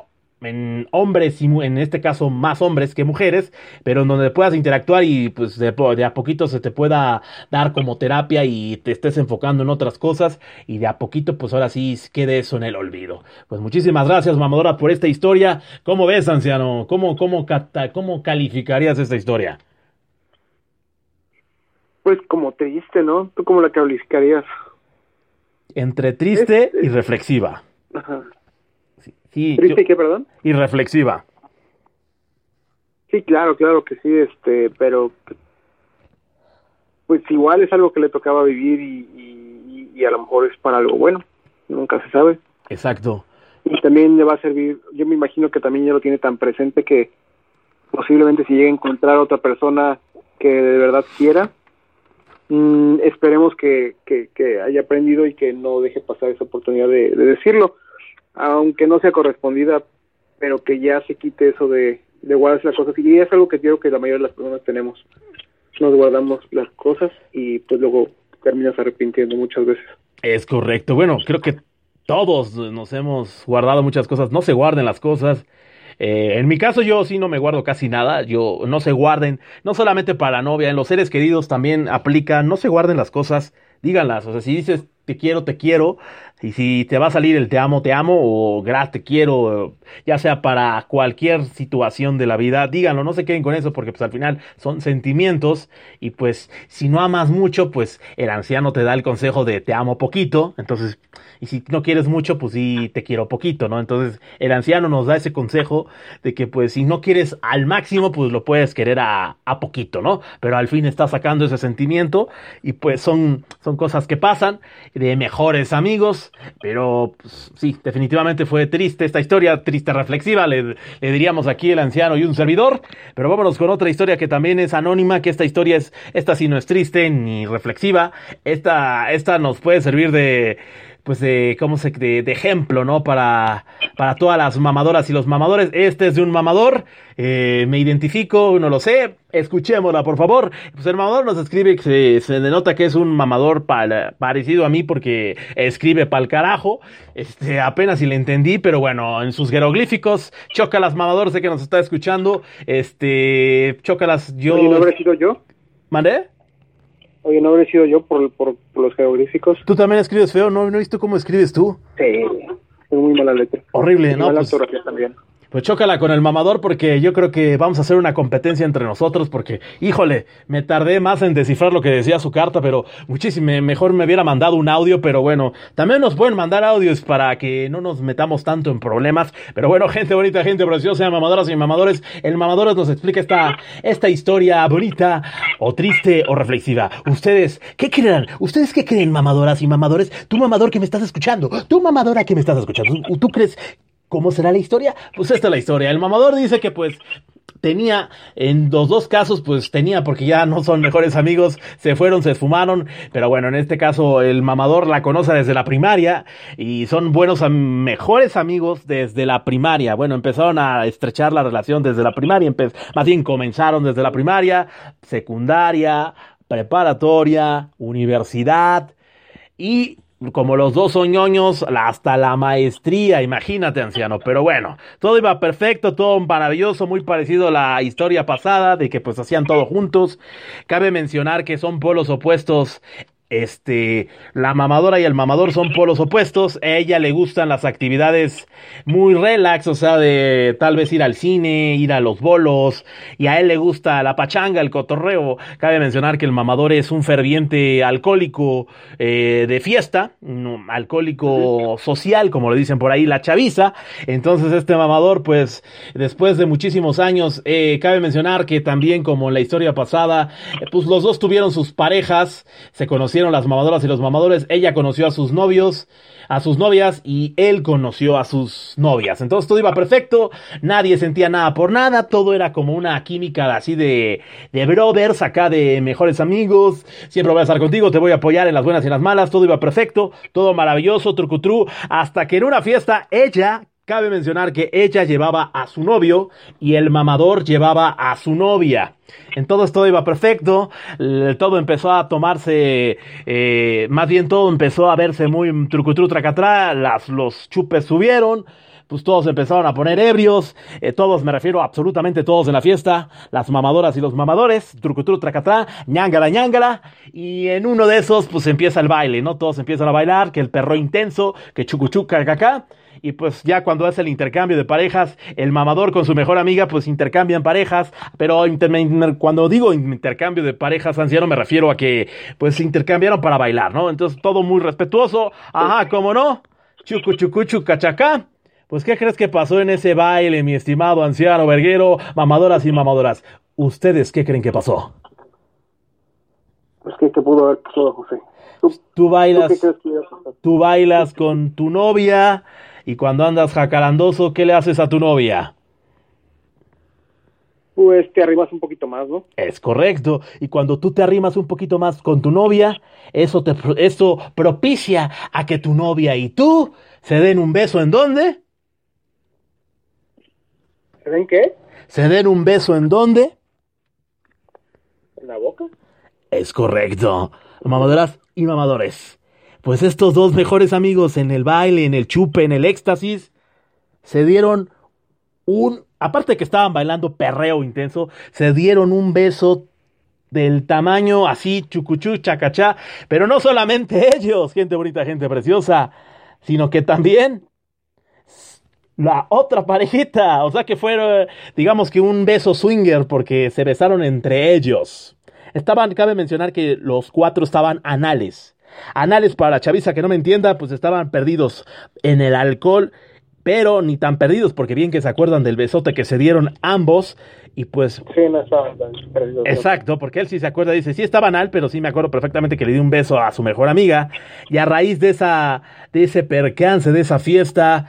en hombres y en este caso más hombres que mujeres, pero en donde puedas interactuar y pues de, a poquito se te pueda dar como terapia y te estés enfocando en otras cosas y de a poquito pues ahora sí quede eso en el olvido. Pues muchísimas gracias mamadora por esta historia. ¿Cómo ves anciano? ¿Cómo, cómo, cómo calificarías esta historia? Pues como triste, ¿no? ¿Tú cómo la calificarías? Entre triste y reflexiva. Ajá. ¿Triste y qué, perdón? Y reflexiva. Sí, claro, claro que sí, este, pero pues igual es algo que le tocaba vivir y, y, a lo mejor es para algo bueno, nunca se sabe. Exacto. y también le va a servir, yo me imagino que también ya lo tiene tan presente que posiblemente si llega a encontrar otra persona que de verdad quiera, mm, esperemos que, que, que, haya aprendido y que no deje pasar esa oportunidad de, de, decirlo, aunque no sea correspondida, pero que ya se quite eso de, de guardarse las cosas. Y es algo que creo que la mayoría de las personas tenemos. Nos guardamos las cosas y pues luego terminas arrepintiendo muchas veces. Es correcto. Bueno, creo que todos nos hemos guardado muchas cosas. No se guarden las cosas. Eh, en mi caso yo sí no me guardo casi nada, yo no se guarden, no solamente para la novia, en los seres queridos también aplica, no se guarden las cosas, díganlas, o sea, si dices te quiero, te quiero, y si te va a salir el te amo, te amo, o gra, te quiero, ya sea para cualquier situación de la vida, díganlo, no se queden con eso, porque pues al final son sentimientos, y pues si no amas mucho, pues el anciano te da el consejo de te amo poquito, entonces y si no quieres mucho, pues sí te quiero poquito, ¿no? Entonces el anciano nos da ese consejo de que pues si no quieres al máximo, pues lo puedes querer a, a poquito, ¿no? Pero al fin está sacando ese sentimiento y pues son, son cosas que pasan de mejores amigos, pero pues, sí, definitivamente fue triste esta historia, triste reflexiva, le, le diríamos aquí el anciano y un servidor, pero vámonos con otra historia que también es anónima, que esta historia es, esta sí no es triste ni reflexiva, esta, esta nos puede servir de pues de, ¿cómo se, de, de, ejemplo, ¿no? Para, para todas las mamadoras y los mamadores. Este es de un mamador, eh, me identifico, no lo sé, escuchémosla, por favor. Pues el mamador nos escribe, se, se denota que es un mamador pa, parecido a mí porque escribe pa'l carajo. Este, apenas si le entendí, pero bueno, en sus jeroglíficos, chócalas mamador, sé que nos está escuchando. Este, chócalas yo. ¿Y no habré sido yo? ¿Mandé? Oye, ¿no habré sido yo por, por, por, los jeroglíficos? Tú también escribes feo, ¿no? ¿No he visto cómo escribes tú? Sí, es muy mala letra. Horrible, ¿no? Mala Pues, también. Pues chócala con el mamador porque yo creo que vamos a hacer una competencia entre nosotros porque, híjole, me tardé más en descifrar lo que decía su carta, pero muchísimo mejor me hubiera mandado un audio, pero bueno, también nos pueden mandar audios para que no nos metamos tanto en problemas, pero bueno, gente bonita, gente preciosa, mamadoras y mamadores, el mamadores nos explica esta, esta historia bonita o triste o reflexiva. Ustedes, ¿qué creen? ¿Ustedes qué creen, mamadoras y mamadores? Tú mamador que me estás escuchando, tú mamadora que me estás escuchando, ¿tú, tú crees ¿Cómo será la historia? Pues esta es la historia. El mamador dice que pues tenía, en los dos casos, pues tenía, porque ya no son mejores amigos, se fueron, se esfumaron, pero bueno, en este caso el mamador la conoce desde la primaria y son buenos, mejores amigos desde la primaria. Bueno, empezaron a estrechar la relación desde la primaria, más bien comenzaron desde la primaria, secundaria, preparatoria, universidad y como los dos son ñoños, hasta la maestría, imagínate, anciano. Pero bueno, todo iba perfecto, todo maravilloso, muy parecido a la historia pasada, de que pues hacían todo juntos. Cabe mencionar que son polos opuestos este, la mamadora y el mamador son polos opuestos. A ella le gustan las actividades muy relax, o sea, de tal vez ir al cine, ir a los bolos. Y a él le gusta la pachanga, el cotorreo. Cabe mencionar que el mamador es un ferviente alcohólico eh, de fiesta, no, alcohólico social, como le dicen por ahí, la chaviza. Entonces, este mamador, pues, después de muchísimos años, eh, cabe mencionar que también, como en la historia pasada, eh, pues los dos tuvieron sus parejas, se conocieron las mamadoras y los mamadores, ella conoció a sus novios, a sus novias y él conoció a sus novias. Entonces todo iba perfecto, nadie sentía nada por nada, todo era como una química así de, de brothers, acá de mejores amigos, siempre voy a estar contigo, te voy a apoyar en las buenas y en las malas, todo iba perfecto, todo maravilloso, trucutru, hasta que en una fiesta ella Cabe mencionar que ella llevaba a su novio y el mamador llevaba a su novia. En todo esto iba perfecto, todo empezó a tomarse, eh, más bien todo empezó a verse muy trucutru tracatrá, los chupes subieron, pues todos empezaron a poner ebrios, eh, todos, me refiero absolutamente todos en la fiesta, las mamadoras y los mamadores, trucutru tracatrá, ñangala ñangala, y en uno de esos pues empieza el baile, ¿no? Todos empiezan a bailar, que el perro intenso, que chucuchuca cacá, y pues ya cuando hace el intercambio de parejas, el mamador con su mejor amiga pues intercambian parejas, pero inter cuando digo intercambio de parejas anciano me refiero a que pues se intercambiaron para bailar, ¿no? Entonces todo muy respetuoso, ajá, ¿cómo no? Chucu chucu chucachacá. Pues ¿qué crees que pasó en ese baile, mi estimado anciano verguero, mamadoras y mamadoras? ¿Ustedes qué creen que pasó? Pues que, que pudo haber pasado, José. Tú bailas, ¿Tú qué tú bailas con tu novia Y cuando andas jacarandoso, ¿qué le haces a tu novia? Pues te arrimas un poquito más, ¿no? Es correcto. Y cuando tú te arrimas un poquito más con tu novia, eso te eso propicia a que tu novia y tú se den un beso en dónde? ¿Se den qué? Se den un beso en dónde? ¿En la boca? Es correcto. Mamadoras y mamadores. Pues estos dos mejores amigos en el baile, en el chupe, en el éxtasis, se dieron un, aparte de que estaban bailando perreo intenso, se dieron un beso del tamaño así, chucuchú, chacachá, pero no solamente ellos, gente bonita, gente preciosa, sino que también la otra parejita, o sea que fue, digamos que un beso swinger porque se besaron entre ellos. Estaban, cabe mencionar que los cuatro estaban anales. Anales para la chaviza que no me entienda, pues estaban perdidos en el alcohol, pero ni tan perdidos porque bien que se acuerdan del besote que se dieron ambos y pues... Sí, no estaban tan perdidos. Exacto, porque él sí se acuerda, dice, sí estaba anal, pero sí me acuerdo perfectamente que le di un beso a su mejor amiga y a raíz de esa, de ese percance, de esa fiesta,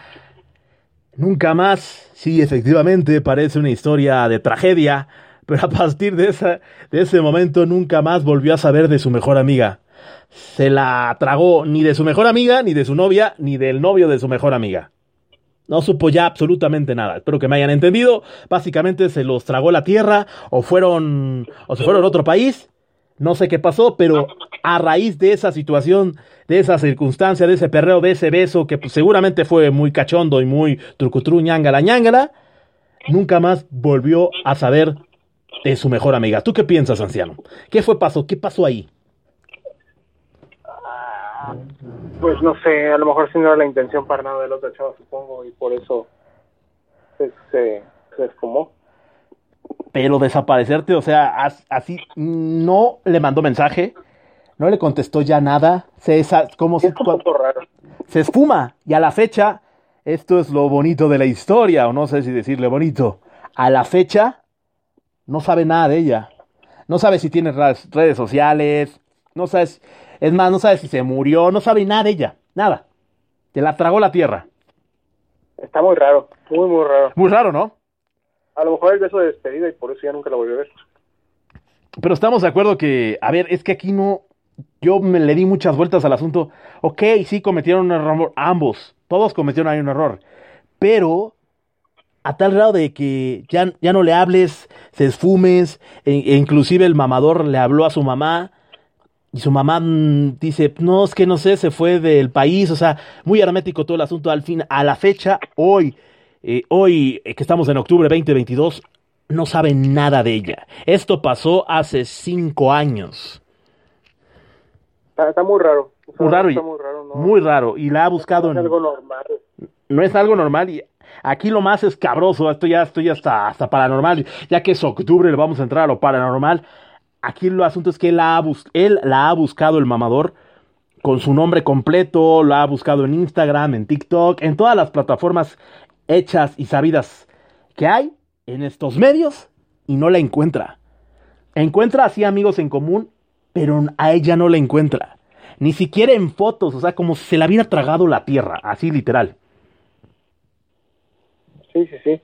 Nunca más, sí, efectivamente, parece una historia de tragedia, pero a partir de, esa, de ese momento nunca más volvió a saber de su mejor amiga. Se la tragó ni de su mejor amiga, ni de su novia, ni del novio de su mejor amiga. No supo ya absolutamente nada. Espero que me hayan entendido. Básicamente se los tragó la tierra o fueron o se fueron a otro país no sé qué pasó, pero a raíz de esa situación, de esa circunstancia, de ese perreo, de ese beso, que pues, seguramente fue muy cachondo y muy trucutru ñangala ñangala, nunca más volvió a saber de su mejor amiga. ¿Tú qué piensas, anciano? ¿Qué fue pasó? ¿Qué pasó ahí? Pues no sé, a lo mejor si no era la intención para nada del otro chavo, supongo, y por eso se, se, se esfumó. Pero desaparecerte, o sea, así no le mandó mensaje, no le contestó ya nada, se como es un poco raro. se esfuma y a la fecha esto es lo bonito de la historia o no sé si decirle bonito, a la fecha no sabe nada de ella, no sabe si tiene redes sociales, no sabes, es más, no sabe si se murió, no sabe nada de ella, nada, te la tragó la tierra. Está muy raro, muy muy raro. Muy raro, ¿no? A lo mejor el beso de despedida y por eso ya nunca la volví a ver. Pero estamos de acuerdo que, a ver, es que aquí no, yo me le di muchas vueltas al asunto. Ok, sí cometieron un error, ambos, todos cometieron ahí un error, pero a tal grado de que ya, ya no le hables, se esfumes, e, e, inclusive el mamador le habló a su mamá y su mamá mm, dice, no, es que no sé, se fue del país, o sea, muy hermético todo el asunto. Al fin, a la fecha, hoy, eh, hoy eh, que estamos en octubre 2022, no saben nada de ella. Esto pasó hace cinco años. Está, muy raro. muy raro. y, muy raro. Y la ha buscado. No es algo normal. No es algo normal. Y aquí lo más escabroso, esto ya estoy hasta, hasta paranormal. Ya que es octubre, le vamos a entrar a lo paranormal. Aquí lo asunto es que él, ha él la ha buscado el mamador con su nombre completo, lo ha buscado en Instagram, en TikTok, en todas las plataformas hechas y sabidas que hay en estos medios y no la encuentra. Encuentra así amigos en común, pero a ella no la encuentra. Ni siquiera en fotos, o sea, como si se la hubiera tragado la tierra, así literal. Sí, sí, sí.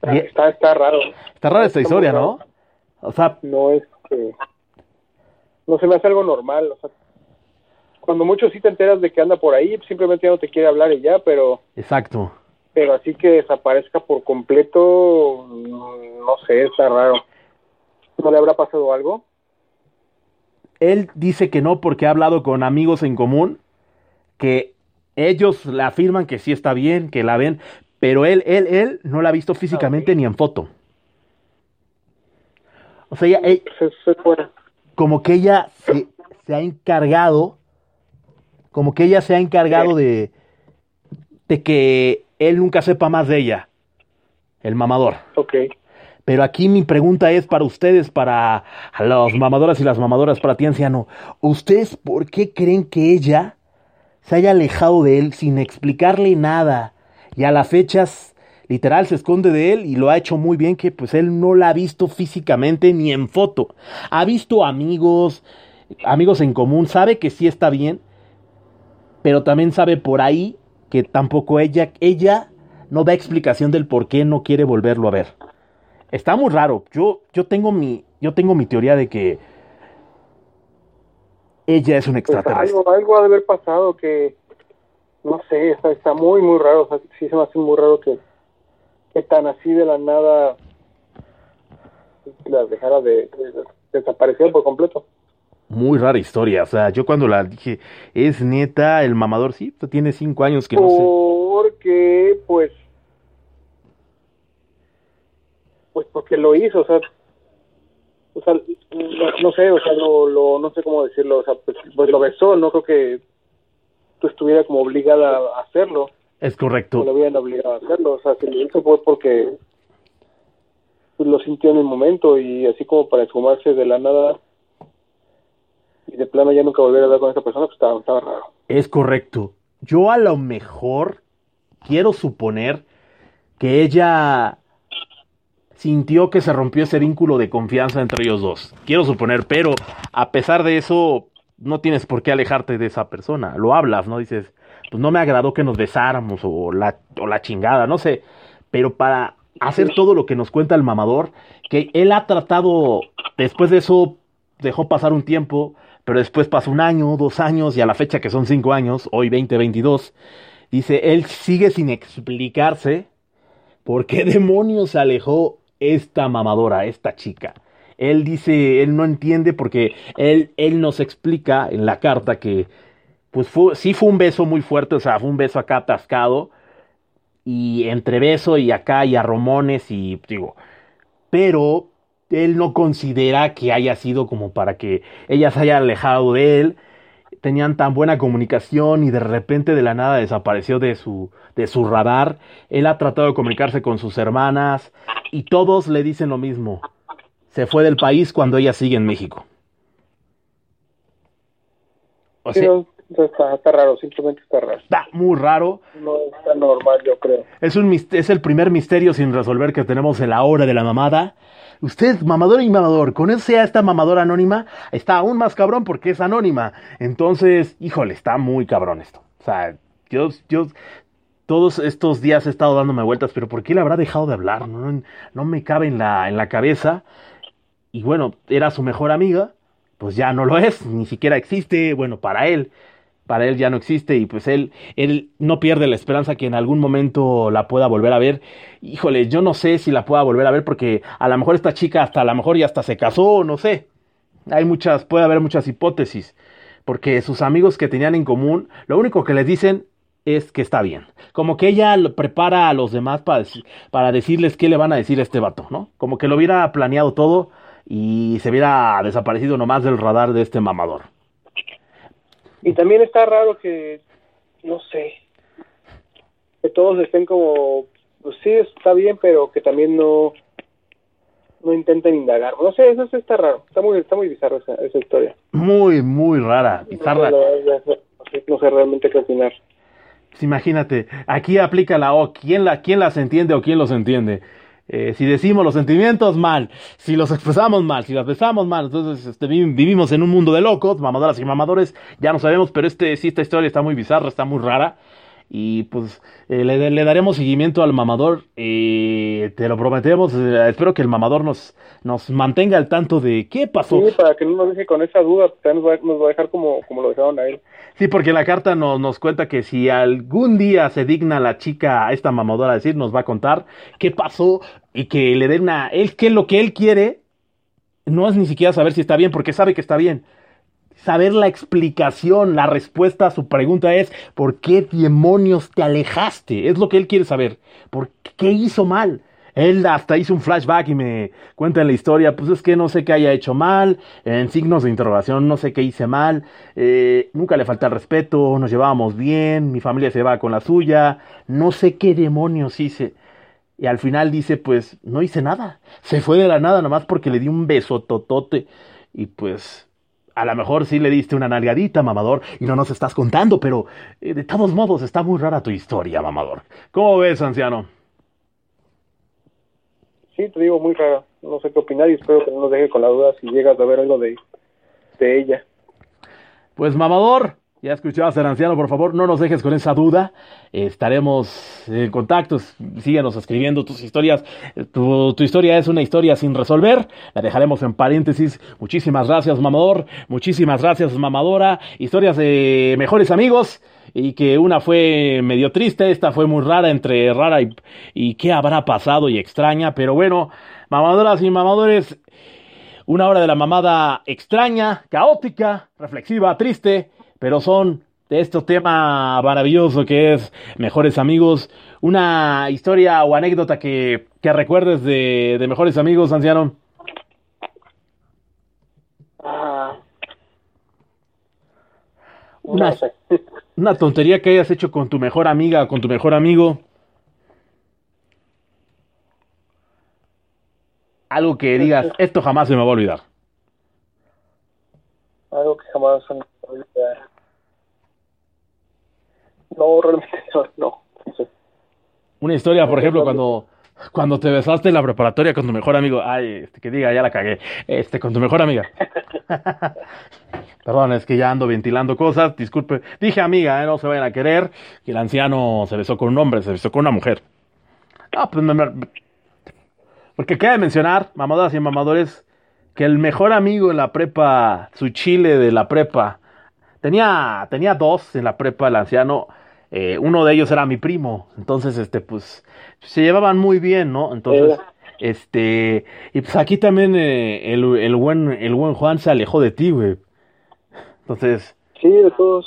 Está, está, raro. Está rara esta historia, ¿no? O sea, no es que... No se me hace algo normal, o sea, cuando mucho sí te enteras de que anda por ahí, simplemente ya no te quiere hablar y ya, pero... Exacto pero así que desaparezca por completo, no sé, está raro. ¿No le habrá pasado algo? Él dice que no porque ha hablado con amigos en común, que ellos le afirman que sí está bien, que la ven, pero él, él, él no la ha visto físicamente ni en foto. O sea, ella, como que ella se, se, ha encargado, como que ella se ha encargado de, de que él nunca sepa más de ella. El mamador. Ok. Pero aquí mi pregunta es para ustedes, para los mamadoras y las mamadoras, para ti, anciano. ¿Ustedes por qué creen que ella se haya alejado de él sin explicarle nada? Y a las fechas, literal, se esconde de él y lo ha hecho muy bien, que pues él no la ha visto físicamente ni en foto. Ha visto amigos, amigos en común, sabe que sí está bien, pero también sabe por ahí que tampoco ella, ella no da explicación del por qué no quiere volverlo a ver. Está muy raro. Yo, yo tengo mi, yo tengo mi teoría de que ella es un Pues extraterrestre. algo, algo ha de haber pasado que, no sé, está, está muy, muy raro. O sea, sí se me hace muy raro que, que tan así de la nada la dejara de, de- de desaparecer por completo. Muy rara historia. O sea, yo cuando la dije, es neta, el mamador, sí, pues tiene cinco años que no sé. Porque, pues, pues porque lo hizo, o sea, o sea, no, no sé, o sea, lo, lo, no sé cómo decirlo, o sea, pues, pues lo besó, no creo que tú estuviera como obligada a hacerlo, Es correcto. lo hubieran obligado a hacerlo, o sea, si lo hizo fue porque lo sintió en el momento y así como para esfumarse de la nada y de plano ya nunca volver a hablar con esa persona, pues estaba, estaba raro. Es correcto. Yo a lo mejor quiero suponer que ella sintió que se rompió ese vínculo de confianza entre ellos dos. Quiero suponer, pero a pesar de eso, no tienes por qué alejarte de esa persona. Lo hablas, ¿no? Dices, pues no me agradó que nos besáramos o la, o la chingada, no sé. Pero para hacer todo lo que nos cuenta el mamador, que él ha tratado, después de eso, dejó pasar un tiempo, pero después pasó un año, dos años, y a la fecha que son cinco años, hoy 2022, dice, él sigue sin explicarse por qué demonios se alejó esta mamadora, esta chica. Él dice, él no entiende porque él, él nos explica en la carta que, pues fue, sí fue un beso muy fuerte, o sea, fue un beso acá atascado, y entre beso y acá y a romones y digo, pero él no considera que haya sido como para que ella se haya alejado de él. Tenían tan buena comunicación y de repente de la nada desapareció de su, de su radar. Él ha tratado de comunicarse con sus hermanas y todos le dicen lo mismo. Se fue del país cuando ella sigue en México. O sea, está, está raro, simplemente está raro. está muy raro. No está normal, yo creo. Es, un, es el primer misterio sin resolver que tenemos en la hora de la mamada. Usted, mamador y mamador, con ese a esta mamadora anónima, está aún más cabrón porque es anónima. Entonces, híjole, está muy cabrón esto. O sea, yo, yo todos estos días he estado dándome vueltas, pero ¿por qué le habrá dejado de hablar? No, no me cabe en la, en la cabeza. Y bueno, era su mejor amiga, pues ya no lo es, ni siquiera existe, bueno, para él para él ya no existe y pues él, él no pierde la esperanza que en algún momento la pueda volver a ver. Híjole, yo no sé si la pueda volver a ver porque a lo mejor esta chica hasta a lo mejor ya hasta se casó, no sé. Hay muchas, puede haber muchas hipótesis. Porque sus amigos que tenían en común, lo único que les dicen es que está bien. Como que ella lo prepara a los demás para, para decirles qué le van a decir a este vato, ¿no? Como que lo hubiera planeado todo y se hubiera desaparecido nomás del radar de este mamador. Y también está raro que, no sé, que todos estén como, pues sí, está bien, pero que también no no intenten indagar. No sé, eso está raro. Está muy está muy bizarro esa, esa historia. Muy, muy rara, No sé, bizarra. no sé realmente qué opinar. Pues imagínate, aquí aplica la O, ¿quién, la, quién las entiende o quién los entiende? Eh, si decimos los sentimientos, mal. Si los expresamos mal, si los expresamos mal. Entonces este, vi- vivimos en un mundo de locos, mamadoras y mamadores, ya no sabemos, pero este, sí, esta historia está muy bizarra, está muy rara. Y pues eh, le, le daremos seguimiento al mamador, eh, te lo prometemos. eh, espero que el mamador nos, nos mantenga al tanto de qué pasó. Sí, para que no nos deje con esa duda, también nos va, nos va a dejar como, como lo dejaron a él. Sí, porque la carta nos, nos cuenta que si algún día se digna la chica, a esta mamadora, a decir, nos va a contar qué pasó y que le den una. Él, que lo que él quiere no es ni siquiera saber si está bien, porque sabe que está bien. Saber la explicación, la respuesta a su pregunta es: ¿por qué demonios te alejaste? Es lo que él quiere saber. ¿Por qué hizo mal? Él hasta hizo un flashback y me cuenta en la historia, pues es que no sé qué haya hecho mal, en signos de interrogación, no sé qué hice mal, eh, nunca le falta el respeto, nos llevábamos bien, mi familia se va con la suya, no sé qué demonios hice. Y al final dice, pues no hice nada, se fue de la nada nomás porque le di un beso totote y pues a lo mejor sí le diste una nalgadita, mamador, y no nos estás contando, pero eh, de todos modos está muy rara tu historia, mamador. ¿Cómo ves, anciano? Sí, te digo, muy raro. No sé qué opinar y espero que no nos deje con la duda si llegas a ver algo de, de ella. Pues mamador, Ya escuchabas al anciano, por favor, no nos dejes con esa duda. Estaremos en contacto. Síguenos escribiendo tus historias. Tu, historia es una historia sin resolver. La dejaremos en paréntesis. Muchísimas gracias, mamador. Muchísimas gracias, mamadora. Historias de mejores amigos. Y que una fue medio triste, esta fue muy rara, entre rara y, y qué habrá pasado y extraña. Pero bueno, mamadoras y mamadores, una hora de la mamada extraña, caótica, reflexiva, triste pero son de este tema maravilloso que es Mejores Amigos. Una historia o anécdota que, que recuerdes de, de, Mejores Amigos, anciano. Ah, una, sé. una tontería que hayas hecho con tu mejor amiga, con tu mejor amigo. Algo que digas, esto jamás se me va a olvidar. Algo que jamás se me va a olvidar. No, realmente no, no. Una historia, por ejemplo, cuando, cuando te besaste en la preparatoria con tu mejor amigo. Ay, este, que diga, ya la cagué. Este, con tu mejor amiga. Perdón, es que ya ando ventilando cosas. Disculpe. Dije amiga, ¿eh? no se vayan a querer. Que el anciano se besó con un hombre, se besó con una mujer. Ah, pues me, me- Porque queda de mencionar, mamadas y mamadores, que el mejor amigo en la prepa, su chile de la prepa, tenía, tenía dos en la prepa, el anciano. Eh, uno de ellos era mi primo. Entonces, este, pues, se llevaban muy bien, ¿no? Entonces, este, y pues aquí también eh, el, el buen, el buen Juan se alejó de ti, güey. Entonces, Sí, de todos.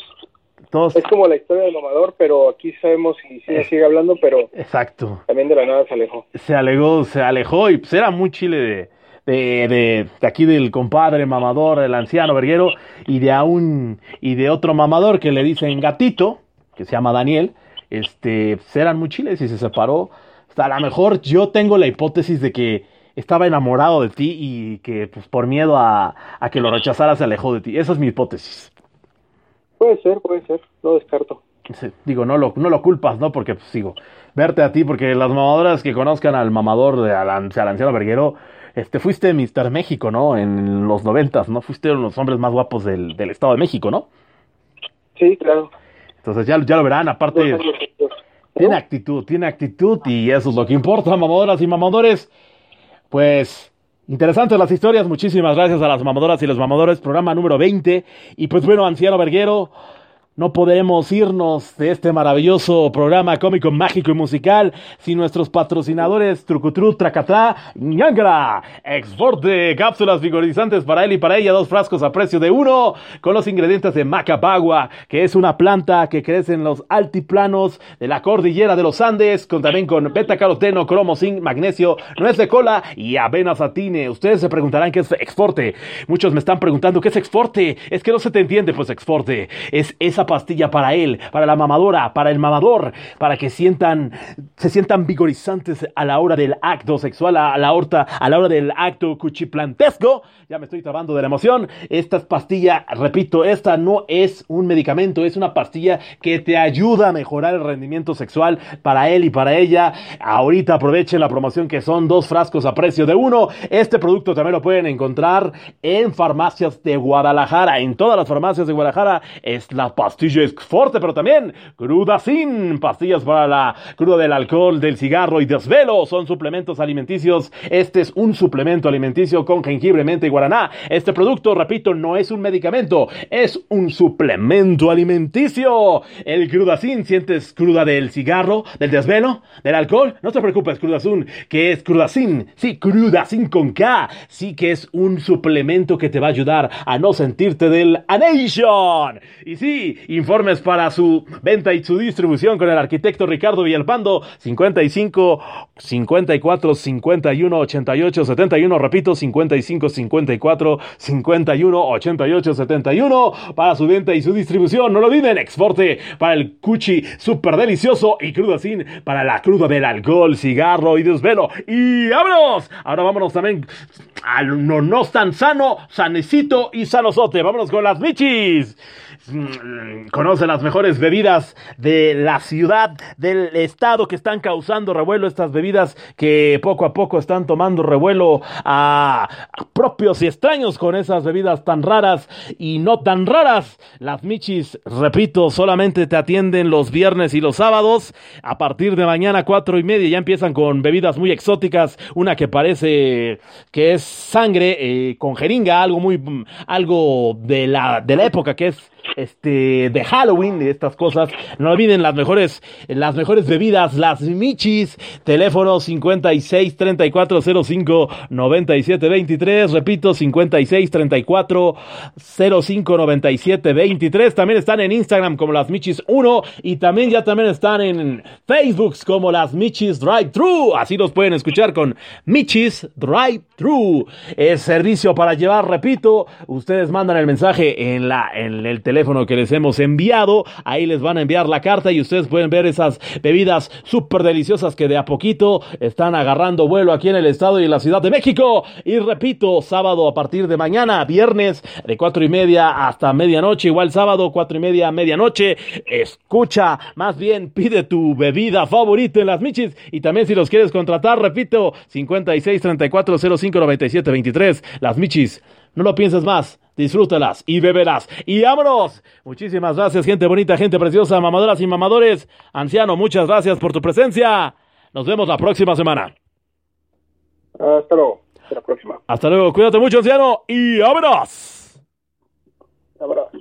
todos, Es como la historia del mamador, pero aquí sabemos si sí sigue hablando, pero exacto. también de la nada se alejó. se alejó, se alejó y pues era muy chile de, de, de, de aquí del compadre mamador, el anciano verguero, y de a un, y de otro mamador que le dicen gatito, que se llama Daniel, este, pues eran muy chiles y se separó. Hasta a lo mejor yo tengo la hipótesis de que estaba enamorado de ti y que pues por miedo a, a que lo rechazara se alejó de ti. Esa es mi hipótesis. Puede ser, puede ser, no descarto. Sí, digo, no lo, no lo culpas, ¿no? Porque, pues, digo, verte a ti, porque las mamadoras que conozcan al mamador de al, al anciano verguero, este, fuiste Mr. México, ¿no? En los noventas, ¿no? Fuiste uno de los hombres más guapos del, del Estado de México, ¿no? Sí, claro. Entonces ya, ya lo verán, aparte, tiene actitud, tiene actitud y eso es lo que importa, mamadoras y mamadores. Pues, interesantes las historias, muchísimas gracias a las mamadoras y los mamadores, programa número 20. Y pues bueno, anciano verguero, no podemos irnos de este maravilloso programa cómico, mágico y musical sin nuestros patrocinadores Trucutru, Tracatá, Ñangra, Exporte, cápsulas vigorizantes para él y para ella, dos frascos a precio de uno, con los ingredientes de Macapagua, que es una planta que crece en los altiplanos de la cordillera de los Andes, con también con beta caroteno, cromo, zinc, magnesio, nuez de cola y avena satine. Ustedes se preguntarán qué es Exporte. Muchos me están preguntando qué es Exporte. Es que no se te entiende, pues Exporte. Es esa pastilla para él, para la mamadora, para el mamador, para que sientan, se sientan vigorizantes a la hora del acto sexual, a la, horta, a la hora del acto cuchiplantesco. Ya me estoy trabando de la emoción. Esta pastilla, repito, esta no es un medicamento, es una pastilla que te ayuda a mejorar el rendimiento sexual para él y para ella. Ahorita aprovechen la promoción que son dos frascos a precio de uno. Este producto también lo pueden encontrar en farmacias de Guadalajara. En todas las farmacias de Guadalajara es la pastilla Exforte, pero también cruda sin pastillas para la cruda del alcohol, del cigarro y desvelo. Son suplementos alimenticios. Este es un suplemento alimenticio con jengibre, menta y guaraná. Este producto, repito, no es un medicamento, es un suplemento alimenticio. El crudacin, ¿sientes cruda del cigarro, del desvelo, del alcohol? No te preocupes, crudazun, que es crudacin. Sí, crudacin con K. Sí que es un suplemento que te va a ayudar a no sentirte del Anation. Y sí, informes para su venta y su distribución con el arquitecto Ricardo Villalpando, 55 54 51 88 71. Repito, 55 54 51 88 71 para su venta y su distribución. No lo olviden, exporte para el cuchi super delicioso y cruda sin para la cruda del alcohol, cigarro y desvelo. Y vámonos. Ahora vámonos también al no, no tan sano, sanecito y sanosote. Vámonos con las michis. Conoce las mejores bebidas de la ciudad, del estado que están causando revuelo, estas bebidas que poco a poco están tomando revuelo a propios y extraños con esas bebidas tan raras y no tan raras. Las Michis, repito, solamente te atienden los viernes y los sábados. A partir de mañana cuatro y media ya empiezan con bebidas muy exóticas, una que parece que es sangre eh, con jeringa, algo muy, algo de la, de la época que es este de Halloween de estas cosas. No olviden las mejores las mejores bebidas, las Michis, teléfono 56 34 05 97 23, repito 56 34 05 97 23. También están en Instagram como las Michis 1 y también ya también están en Facebook como las Michis Drive Thru. Así los pueden escuchar con Michis Drive Thru. Es servicio para llevar, repito, ustedes mandan el mensaje en la en el teléfono que les hemos enviado. Ahí les van a enviar la carta y ustedes pueden ver esas bebidas súper deliciosas que de a poquito están agarrando vuelo aquí en el estado y en la Ciudad de México. Y repito, sábado a partir de mañana, viernes de cuatro y media hasta medianoche, igual sábado cuatro y media, medianoche. Escucha, más bien pide tu bebida favorita en las Michis y también si los quieres contratar, repito, 56 34 05 97 23. Las Michis, no lo pienses más disfrútalas y beberás. Y vámonos. Muchísimas gracias, gente bonita, gente preciosa, mamadoras y mamadores. Anciano, muchas gracias por tu presencia. Nos vemos la próxima semana. Hasta luego. Hasta la próxima. Hasta luego. Cuídate mucho, anciano. Y vámonos. Abrazo.